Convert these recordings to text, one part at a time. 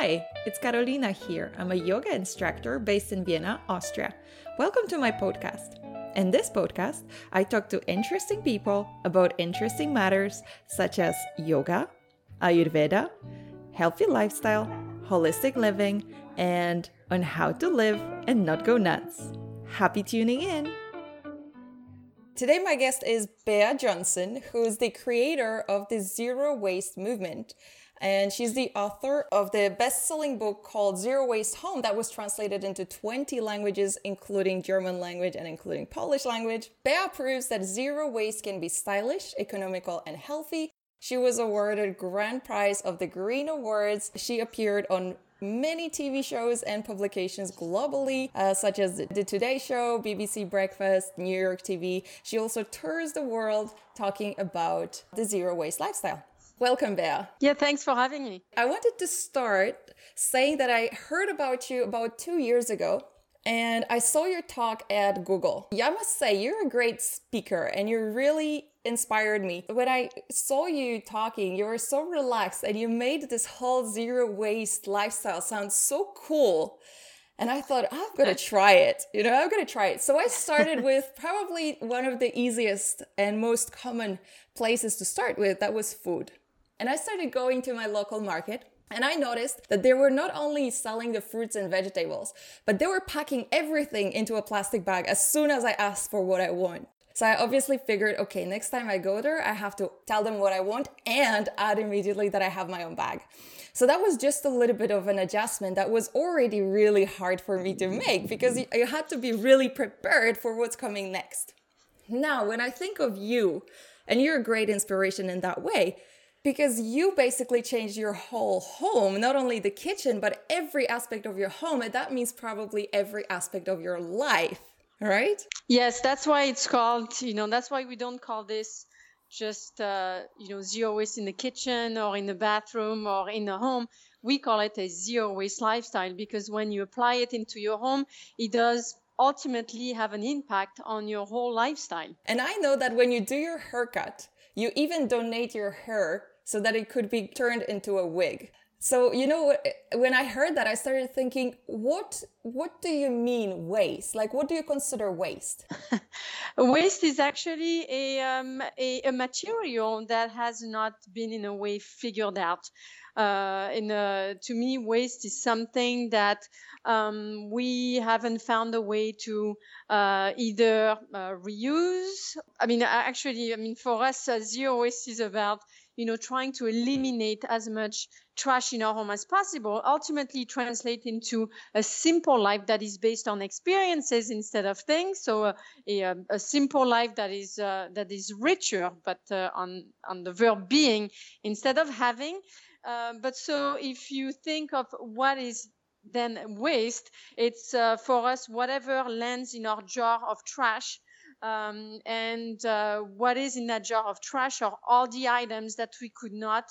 Hi, it's Karolina here. I'm a yoga instructor based in Vienna, Austria. Welcome to my podcast. In this podcast, I talk to interesting people about interesting matters such as yoga, Ayurveda, healthy lifestyle, holistic living, and on how to live and not go nuts. Happy tuning in! Today, my guest is Bea Johnson, who is the creator of the Zero Waste Movement. And she's the author of the best selling book called Zero Waste Home that was translated into 20 languages, including German language and including Polish language. Bea proves that zero waste can be stylish, economical, and healthy. She was awarded grand prize of the Green Awards. She appeared on many TV shows and publications globally, uh, such as The Today Show, BBC Breakfast, New York TV. She also tours the world talking about the zero waste lifestyle. Welcome, Bea. Yeah, thanks for having me. I wanted to start saying that I heard about you about two years ago and I saw your talk at Google. Yeah, I must say, you're a great speaker and you really inspired me. When I saw you talking, you were so relaxed and you made this whole zero waste lifestyle sound so cool. And I thought, I'm going to try it. You know, I'm going to try it. So I started with probably one of the easiest and most common places to start with that was food. And I started going to my local market and I noticed that they were not only selling the fruits and vegetables, but they were packing everything into a plastic bag as soon as I asked for what I want. So I obviously figured, okay, next time I go there, I have to tell them what I want and add immediately that I have my own bag. So that was just a little bit of an adjustment that was already really hard for me to make because you had to be really prepared for what's coming next. Now, when I think of you, and you're a great inspiration in that way, because you basically changed your whole home, not only the kitchen, but every aspect of your home. And that means probably every aspect of your life, right? Yes, that's why it's called, you know, that's why we don't call this just, uh, you know, zero waste in the kitchen or in the bathroom or in the home. We call it a zero waste lifestyle because when you apply it into your home, it does ultimately have an impact on your whole lifestyle. And I know that when you do your haircut, you even donate your hair so that it could be turned into a wig. So, you know, when I heard that, I started thinking, what, what do you mean waste? Like, what do you consider waste? waste is actually a, um, a, a, material that has not been in a way figured out. Uh, in a, to me, waste is something that um, we haven't found a way to uh, either uh, reuse. I mean, actually, I mean, for us, uh, zero waste is about you know trying to eliminate as much trash in our home as possible ultimately translate into a simple life that is based on experiences instead of things. So uh, a, um, a, simple life that is uh, that is richer but uh, on on the verb being instead of having. Uh, but so if you think of what is then waste it's uh, for us whatever lands in our jar of trash um, and uh, what is in that jar of trash are all the items that we could not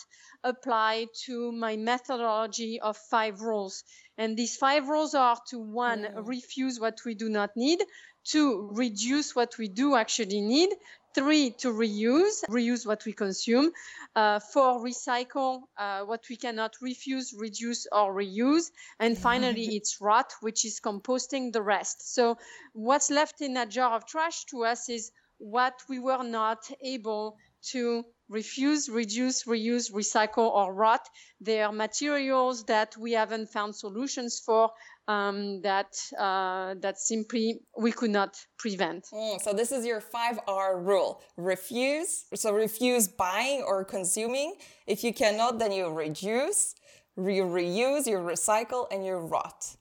apply to my methodology of five rules. And these five rules are to one, mm. refuse what we do not need, two, reduce what we do actually need, three to reuse reuse what we consume. Uh, four recycle uh, what we cannot refuse reduce or reuse. And finally it's rot which is composting the rest. So what's left in that jar of trash to us is what we were not able to refuse, reduce, reuse, recycle, or rot. They are materials that we haven't found solutions for um, that uh, that simply we could not prevent. Mm, so this is your five R rule: refuse. So refuse buying or consuming. If you cannot, then you reduce, you reuse, you recycle, and you rot.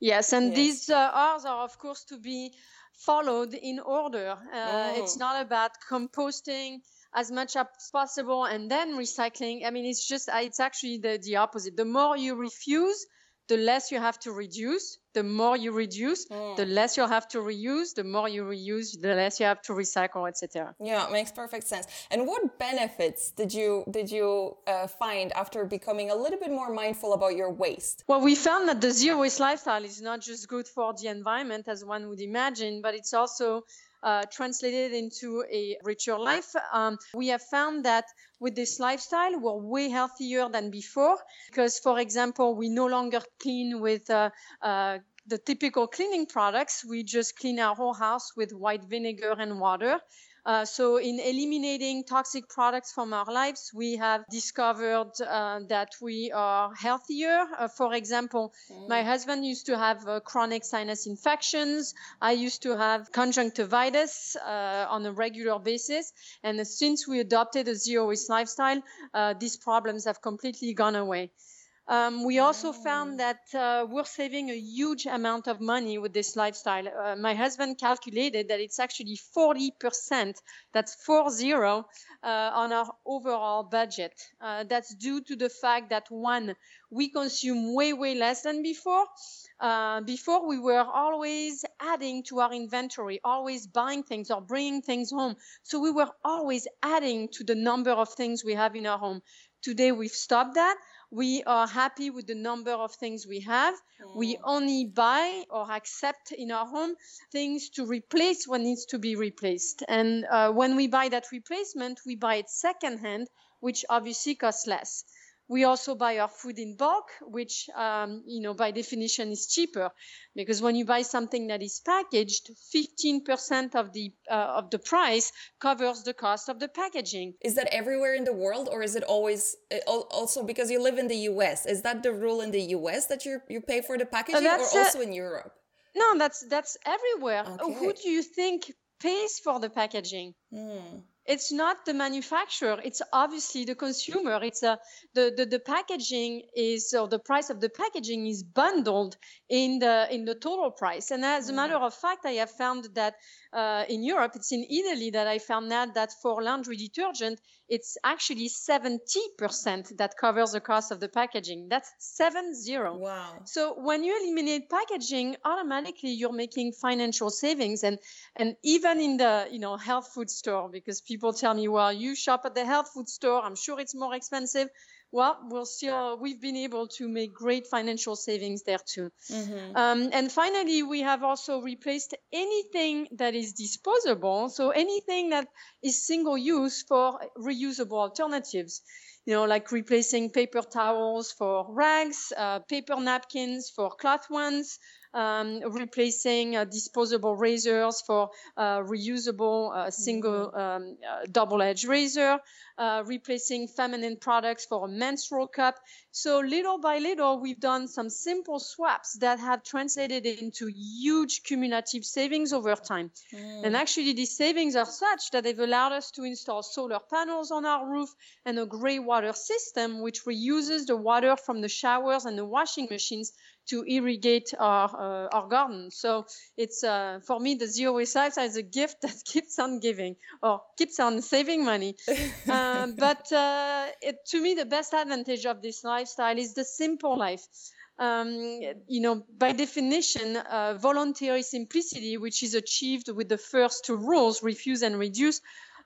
Yes, and yes. these uh, R's are of course to be followed in order. Uh, mm. It's not about composting as much as possible and then recycling. I mean, it's just, it's actually the, the opposite. The more you refuse, the less you have to reduce. The more you reduce, mm. the less you'll have to reuse. The more you reuse, the less you have to recycle, etc. Yeah, makes perfect sense. And what benefits did you did you uh, find after becoming a little bit more mindful about your waste? Well, we found that the zero waste lifestyle is not just good for the environment, as one would imagine, but it's also uh, translated into a richer life. Um, we have found that with this lifestyle, we're way healthier than before because, for example, we no longer clean with uh, uh, the typical cleaning products. We just clean our whole house with white vinegar and water. Uh, so in eliminating toxic products from our lives, we have discovered uh, that we are healthier. Uh, for example, mm. my husband used to have uh, chronic sinus infections. I used to have conjunctivitis uh, on a regular basis. And since we adopted a zero waste lifestyle, these problems have completely gone away. Um, we also found that uh, we're saving a huge amount of money with this lifestyle. Uh, my husband calculated that it's actually 40%, that's 40, uh, on our overall budget. Uh, that's due to the fact that one, we consume way, way less than before. Uh, before we were always adding to our inventory, always buying things or bringing things home. So we were always adding to the number of things we have in our home. Today we've stopped that we are happy with the number of things we have. Mm. We only buy or accept in our home things to replace what needs to be replaced. And uh, when we buy that replacement, we buy it secondhand, which obviously costs less. We also buy our food in bulk, which, um, you know, by definition is cheaper because when you buy something that is packaged, 15% of the, uh, of the price covers the cost of the packaging. Is that everywhere in the world or is it always uh, also because you live in the US? Is that the rule in the US that you, you pay for the packaging uh, or also in Europe? No, that's, that's everywhere. Okay. Who do you think pays for the packaging? Hmm it's not the manufacturer it's obviously the consumer it's a, the, the the packaging is or the price of the packaging is bundled in the in the total price and as a mm. matter of fact i have found that uh, in Europe, it's in Italy that I found out that for laundry detergent, it's actually 70% that covers the cost of the packaging. That's seven zero. Wow. So when you eliminate packaging, automatically you're making financial savings. And, and even in the, you know, health food store, because people tell me, well, you shop at the health food store. I'm sure it's more expensive well, we'll still we've been able to make great financial savings there too. Mm-hmm. Um, and finally, we have also replaced anything that is disposable, so anything that is single use for reusable alternatives. You know, like replacing paper towels for rags, uh, paper napkins for cloth ones, um, replacing uh, disposable razors for uh, reusable uh, single mm-hmm. um, uh, double-edged razor, uh, replacing feminine products for a menstrual cup. So little by little, we've done some simple swaps that have translated into huge cumulative savings over time. Mm. And actually, these savings are such that they've allowed us to install solar panels on our roof and a gray water system, which reuses the water from the showers and the washing machines to irrigate our uh, our garden. So it's uh, for me the zero waste lifestyle is a gift that keeps on giving or keeps on saving money. uh, but uh, it, to me, the best advantage of this lifestyle is the simple life. Um, you know, by definition, uh, voluntary simplicity, which is achieved with the first two rules, refuse and reduce,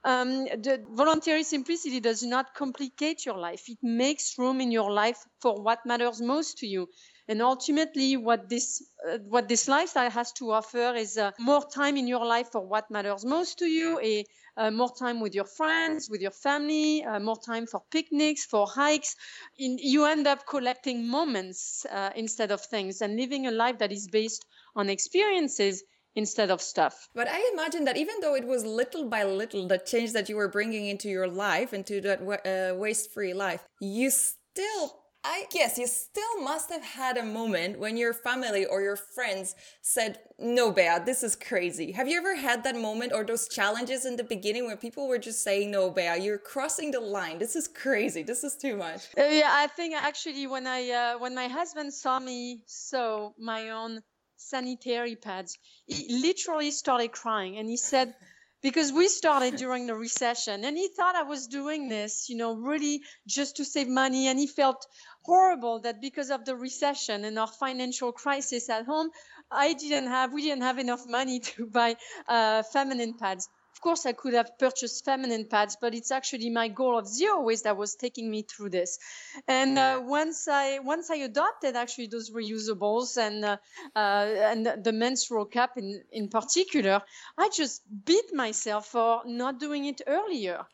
um, the voluntary simplicity does not complicate your life. It makes room in your life for what matters most to you. And ultimately, what this uh, what this lifestyle has to offer is uh, more time in your life for what matters most to you, a uh, more time with your friends, with your family, uh, more time for picnics, for hikes. In, you end up collecting moments uh, instead of things and living a life that is based on experiences instead of stuff. But I imagine that even though it was little by little the change that you were bringing into your life, into that uh, waste free life, you still I guess you still must have had a moment when your family or your friends said, No, Bea, this is crazy. Have you ever had that moment or those challenges in the beginning where people were just saying, No, Bea, you're crossing the line. This is crazy. This is too much. Uh, yeah, I think actually when I uh, when my husband saw me sew my own sanitary pads, he literally started crying and he said, because we started during the recession and he thought I was doing this, you know, really just to save money. And he felt horrible that because of the recession and our financial crisis at home, I didn't have, we didn't have enough money to buy uh, feminine pads. Of course, I could have purchased feminine pads, but it's actually my goal of zero waste that was taking me through this. And uh, once I once I adopted actually those reusables and uh, uh, and the menstrual cup in in particular, I just beat myself for not doing it earlier.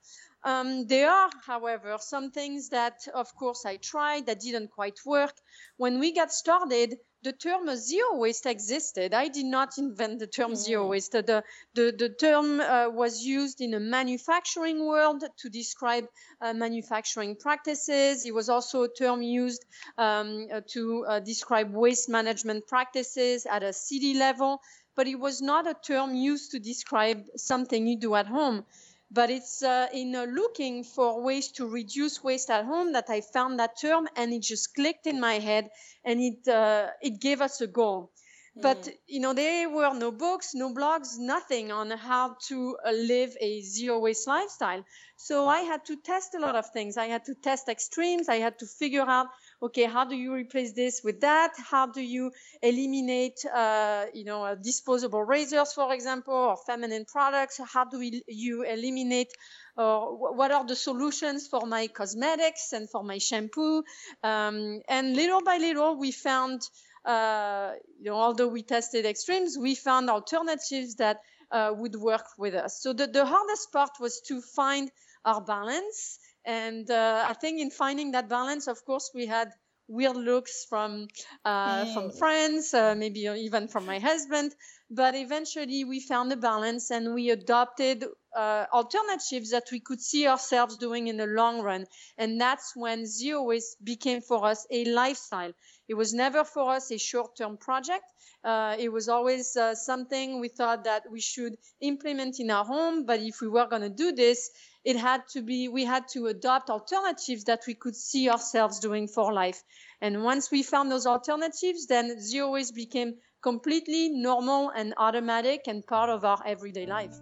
Um, there are, however, some things that, of course, I tried that didn't quite work. When we got started, the term zero waste existed. I did not invent the term mm. zero waste. The, the, the term uh, was used in a manufacturing world to describe uh, manufacturing practices. It was also a term used um, uh, to uh, describe waste management practices at a city level, but it was not a term used to describe something you do at home but it's uh, in uh, looking for ways to reduce waste at home that I found that term and it just clicked in my head and it uh, it gave us a goal. But you know there were no books, no blogs, nothing on how to uh, live a zero waste lifestyle. So I had to test a lot of things. I had to test extremes. I had to figure out okay, how do you replace this with that? How do you eliminate, uh, you know, uh, disposable razors, for example, or feminine products? How do we, you eliminate or uh, what are the solutions for my cosmetics and for my shampoo? Um, and little by little, we found, uh, you know, although we tested extremes, we found alternatives that uh, would work with us. So the, the hardest part was to find our balance and uh, I think in finding that balance, of course, we had weird looks from uh, mm. from friends, uh, maybe even from my husband. But eventually, we found a balance, and we adopted uh, alternatives that we could see ourselves doing in the long run. And that's when zero waste became for us a lifestyle. It was never for us a short-term project. Uh, it was always uh, something we thought that we should implement in our home. But if we were going to do this, it had to be, we had to adopt alternatives that we could see ourselves doing for life. And once we found those alternatives, then zero waste became completely normal and automatic and part of our everyday life.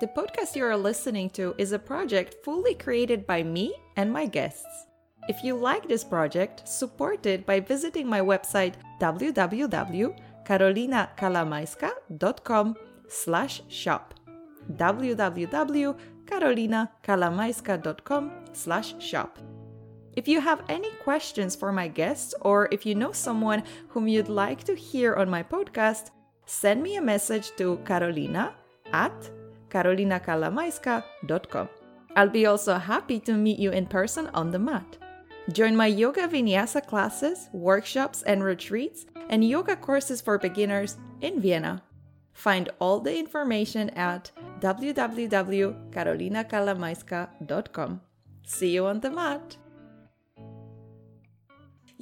The podcast you are listening to is a project fully created by me and my guests. If you like this project, support it by visiting my website www.karolinakalamajska.com slash shop www.karolinakalamajska.com slash shop. If you have any questions for my guests or if you know someone whom you'd like to hear on my podcast, send me a message to karolina at karolinakalamajska.com. I'll be also happy to meet you in person on the mat. Join my yoga vinyasa classes, workshops, and retreats, and yoga courses for beginners in Vienna. Find all the information at www.karolinakalamajska.com. See you on the mat!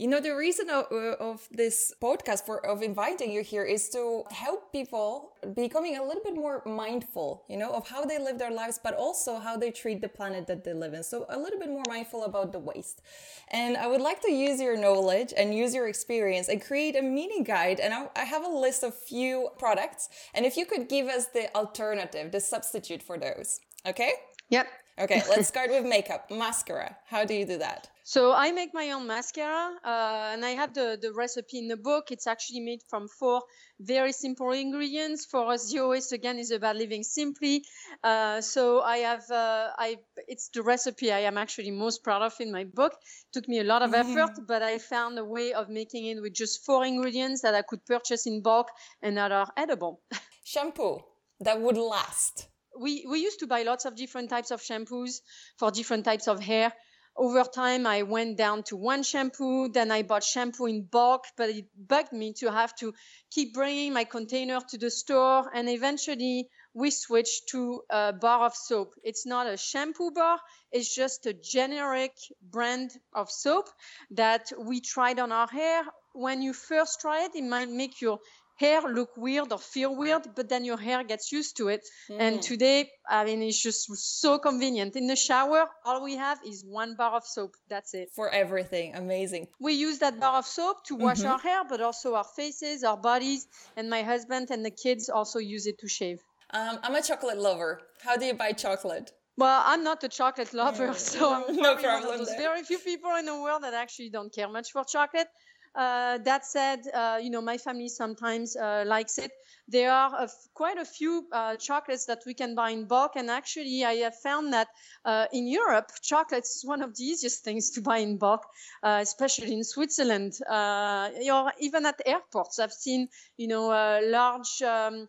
You know, the reason of, of, this podcast for of inviting you here is to help people becoming a little bit more mindful, you know, of how they live their lives, but also how they treat the planet that they live in. So a little bit more mindful about the waste. And I would like to use your knowledge and use your experience and create a mini guide. And I, I have a list of few products. And if you could give us the alternative, the substitute for those. Okay? Yep. Okay, let's start with makeup. Mascara. How do you do that? So I make my own mascara, uh, and I have the, the recipe in the book. It's actually made from four very simple ingredients. For us, zero waste again is about living simply. Uh, so I have, uh, I it's the recipe I am actually most proud of in my book. It took me a lot of mm-hmm. effort, but I found a way of making it with just four ingredients that I could purchase in bulk and that are edible. Shampoo that would last. We we used to buy lots of different types of shampoos for different types of hair over time i went down to one shampoo then i bought shampoo in bulk but it bugged me to have to keep bringing my container to the store and eventually we switched to a bar of soap. It's not a shampoo bar it's just a generic brand of soap that we tried on our hair. When you first try it it might make your hair look weird or feel weird, but then your hair gets used to it. Mm. And today, I mean, it's just so convenient. In the shower, all we have is one bar of soap. That's it. For everything. Amazing. We use that bar of soap to wash mm-hmm. our hair, but also our faces, our bodies. And my husband and the kids also use it to shave. Um, I'm a chocolate lover. How do you buy chocolate? Well, I'm not a chocolate lover, so I'm no problem. There's very few people in the world that actually don't care much for chocolate. Uh, that said, uh, you know, my family sometimes uh, likes it. There are a f- quite a few uh, chocolates that we can buy in bulk, and actually, I have found that uh, in Europe, chocolates is one of the easiest things to buy in bulk, uh, especially in Switzerland. or even at airports, I've seen, you know, large, um,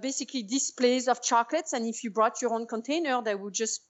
basically displays of chocolates, and if you brought your own container, they would just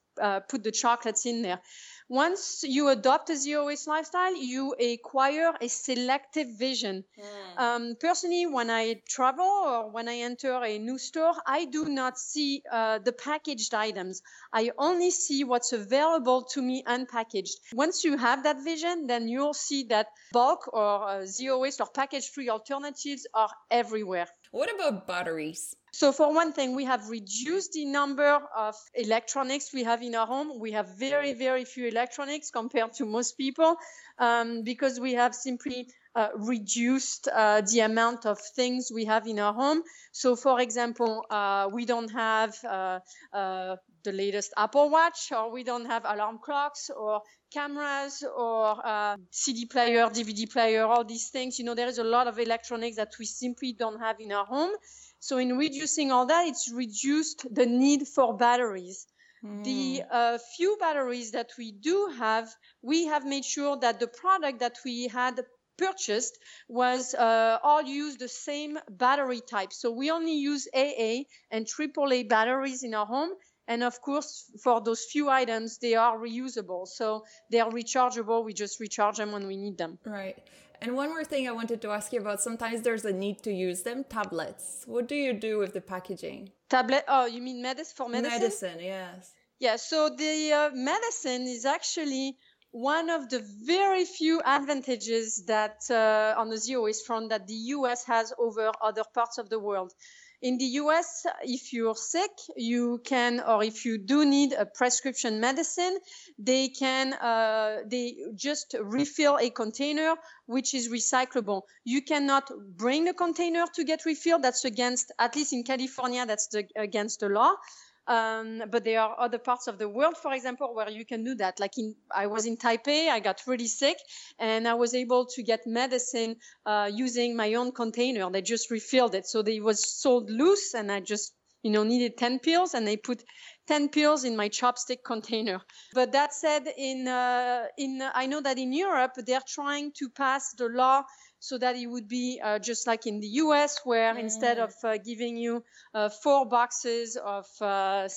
put the chocolates in there. Once you adopt a zero waste lifestyle, you acquire a selective vision. Mm. Um, personally, when I travel or when I enter a new store, I do not see uh, the packaged items. I only see what's available to me unpackaged. Once you have that vision, then you'll see that bulk or uh, zero waste or package free alternatives are everywhere. What about batteries? So for one thing, we have reduced the number of electronics we have in our home. We have very, very few electronics compared to most people um, because we have simply uh, reduced uh, the amount of things we have in our home. So for example, uh, we don't have uh, uh, the latest Apple Watch or we don't have alarm clocks or cameras or uh, CD player, DVD player, all these things. You know, there is a lot of electronics that we simply don't have in our home. So in reducing all that, it's reduced the need for batteries. Mm. The uh, few batteries that we do have, we have made sure that the product that we had purchased was uh, all use the same battery type. So we only use AA and AAA batteries in our home. And of course, for those few items, they are reusable. So they are rechargeable. We just recharge them when we need them. Right. And one more thing I wanted to ask you about sometimes there's a need to use them tablets. What do you do with the packaging? Tablet? Oh, you mean medicine for medicine? Medicine, yes. Yeah, so the uh, medicine is actually one of the very few advantages that uh, on the zero waste front that the US has over other parts of the world. In the US, if you're sick, you can, or if you do need a prescription medicine, they can, uh, they just refill a container which is recyclable. You cannot bring the container to get refilled. That's against, at least in California, that's the, against the law. Um, but there are other parts of the world, for example, where you can do that. Like in, I was in Taipei, I got really sick, and I was able to get medicine uh, using my own container. They just refilled it, so they was sold loose, and I just you know needed 10 pills and they put 10 pills in my chopstick container but that said in uh, in i know that in europe they're trying to pass the law so that it would be uh, just like in the US, where mm. instead of uh, giving you uh, four boxes of uh,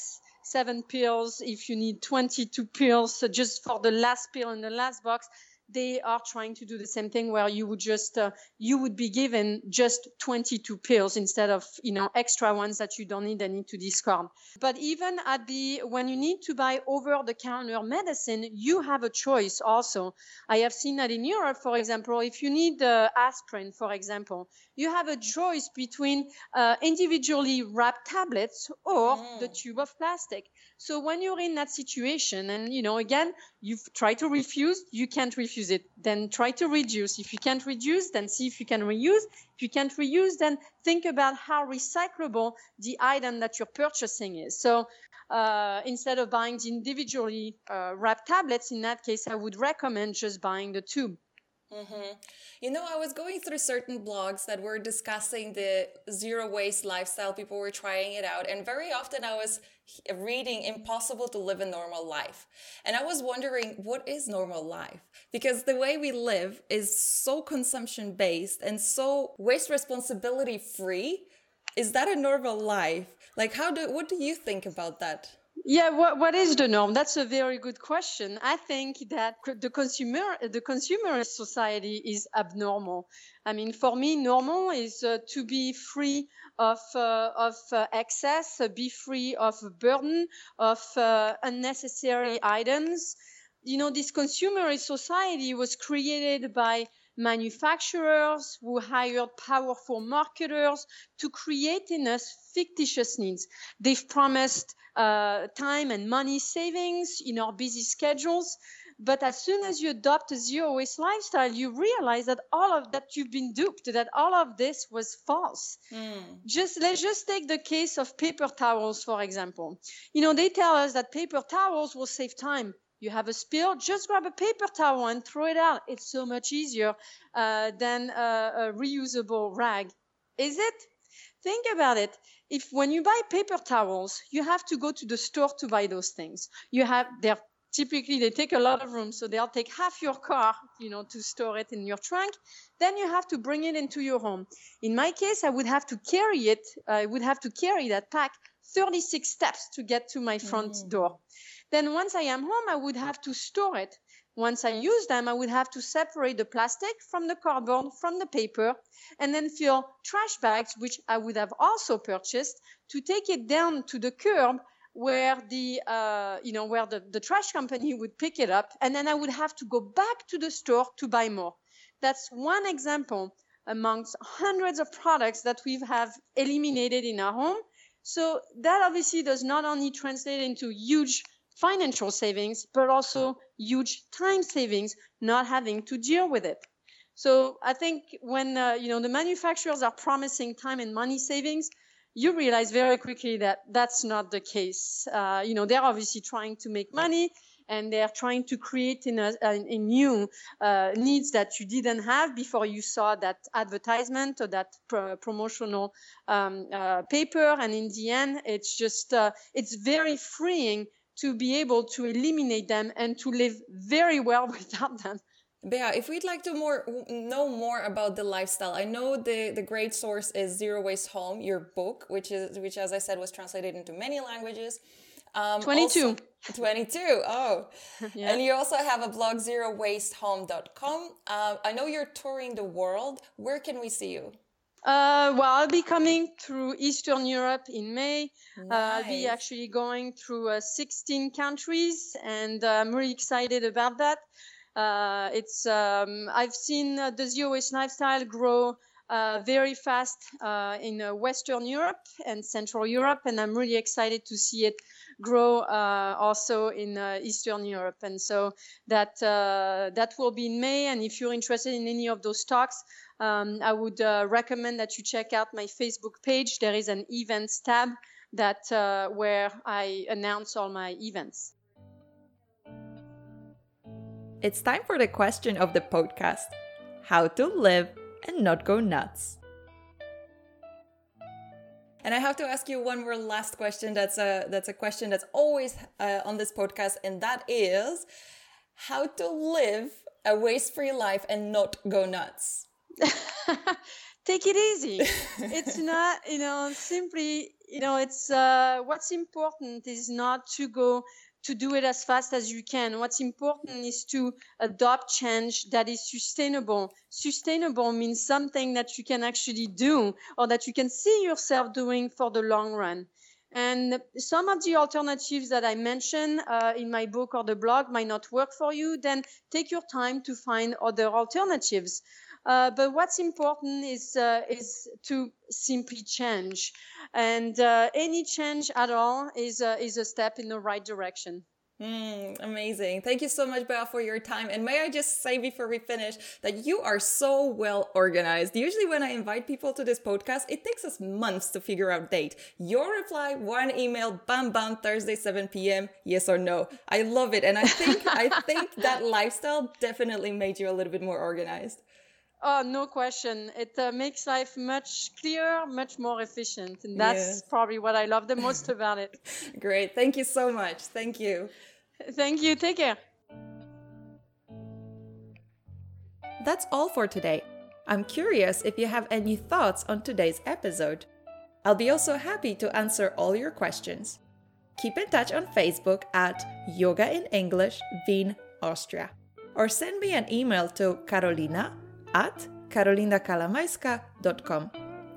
seven pills, if you need 22 pills just for the last pill in the last box, they are trying to do the same thing where you would just uh, you would be given just 22 pills instead of you know extra ones that you don't need and need to discard. But even at the when you need to buy over the counter medicine you have a choice also. I have seen that in europe for example if you need uh, aspirin for example you have a choice between uh, individually wrapped tablets or mm. the tube of plastic so when you're in that situation and you know again you've tried to refuse you can't refuse it then try to reduce if you can't reduce then see if you can reuse if you can't reuse then think about how recyclable the item that you're purchasing is so uh, instead of buying the individually uh, wrapped tablets in that case i would recommend just buying the tube Mm-hmm. You know, I was going through certain blogs that were discussing the zero waste lifestyle. People were trying it out. And very often I was reading Impossible to Live a Normal Life. And I was wondering, what is normal life? Because the way we live is so consumption based and so waste responsibility free. Is that a normal life? Like, how do, what do you think about that? Yeah, what, what is the norm? That's a very good question. I think that the consumer, the consumer society is abnormal. I mean, for me, normal is uh, to be free of uh, of uh, excess, uh, be free of burden, of uh, unnecessary items. You know, this consumerist society was created by manufacturers who hired powerful marketers to create in us fictitious needs. They've promised uh, time and money savings in our busy schedules. But as soon as you adopt a zero waste lifestyle, you realize that all of that you've been duped, that all of this was false. Mm. Just let's just take the case of paper towels, for example. You know, they tell us that paper towels will save time. You have a spill, just grab a paper towel and throw it out. It's so much easier uh, than a, a reusable rag. Is it? Think about it. If when you buy paper towels, you have to go to the store to buy those things. You have they're typically they take a lot of room so they'll take half your car you know to store it in your trunk then you have to bring it into your home in my case i would have to carry it i would have to carry that pack 36 steps to get to my front mm. door. Then once i am home i would have to store it. Once i use them i would have to separate the plastic from the cardboard from the paper and then fill trash bags which i would have also purchased to take it down to the curb where the uh, you know where the, the trash company would pick it up and then i would have to go back to the store to buy more. That's one example amongst hundreds of products that we have eliminated in our home so that obviously does not only translate into huge financial savings but also huge time savings not having to deal with it so i think when uh, you know the manufacturers are promising time and money savings you realize very quickly that that's not the case. Uh, you know, they're obviously trying to make money and they're trying to create in a, a, a new uh, needs that you didn't have before you saw that advertisement or that pro- promotional um, uh, paper. And in the end, it's just, uh, it's very freeing to be able to eliminate them and to live very well without them. Bea, if we'd like to more know more about the lifestyle, I know the the great source is Zero Waste Home, your book, which is which, as I said, was translated into many languages. Um, 22. Also, 22. Oh. yeah. And you also have a blog, zero zerowastehome.com. Uh, I know you're touring the world. Where can we see you? Uh, well, I'll be coming through Eastern Europe in May. Nice. Uh, I'll be actually going through uh, 16 countries, and uh, I'm really excited about that. Uh, it's um, I've seen uh, the zero waste lifestyle grow uh, very fast uh, in uh, Western Europe and Central Europe, and I'm really excited to see it grow uh, also in Eastern Europe. And so that that will be in May. And if you're interested in any of those talks, um, I would recommend that you check out my Facebook page. There is an events tab that where I announce all my events. It's time for the question of the podcast How to live and not go nuts. And I have to ask you one more last question. That's a that's a question that's always uh, on this podcast, and that is how to live a waste-free life and not go nuts. Take it easy. it's not, you know, simply, you know, it's uh, what's important is not to go to do it as fast as you can. What's important is to adopt change that is sustainable. Sustainable means something that you can actually do or that you can see yourself doing for the long run. And some of the alternatives that I mentioned uh, in my book or the blog might not work for you, then take your time to find other alternatives. Uh, but what's important is uh, is to simply change, and uh, any change at all is a, is a step in the right direction. Mm, amazing. Thank you so much, Bea, for your time. And may I just say before we finish that you are so well organized. Usually, when I invite people to this podcast, it takes us months to figure out date. Your reply, one email, bam, bam, Thursday, 7 p.m., yes or no. I love it. And I think, I think that lifestyle definitely made you a little bit more organized. Oh, no question. It uh, makes life much clearer, much more efficient. And that's yes. probably what I love the most about it. Great. Thank you so much. Thank you. Thank you. Take care. That's all for today. I'm curious if you have any thoughts on today's episode. I'll be also happy to answer all your questions. Keep in touch on Facebook at Yoga in English, Wien, Austria. Or send me an email to Karolina at karolinakalamajska.com.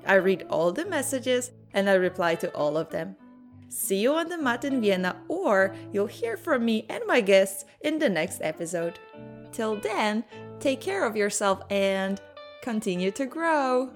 I read all the messages and I reply to all of them. See you on the mat in Vienna, or you'll hear from me and my guests in the next episode. Till then, take care of yourself and continue to grow.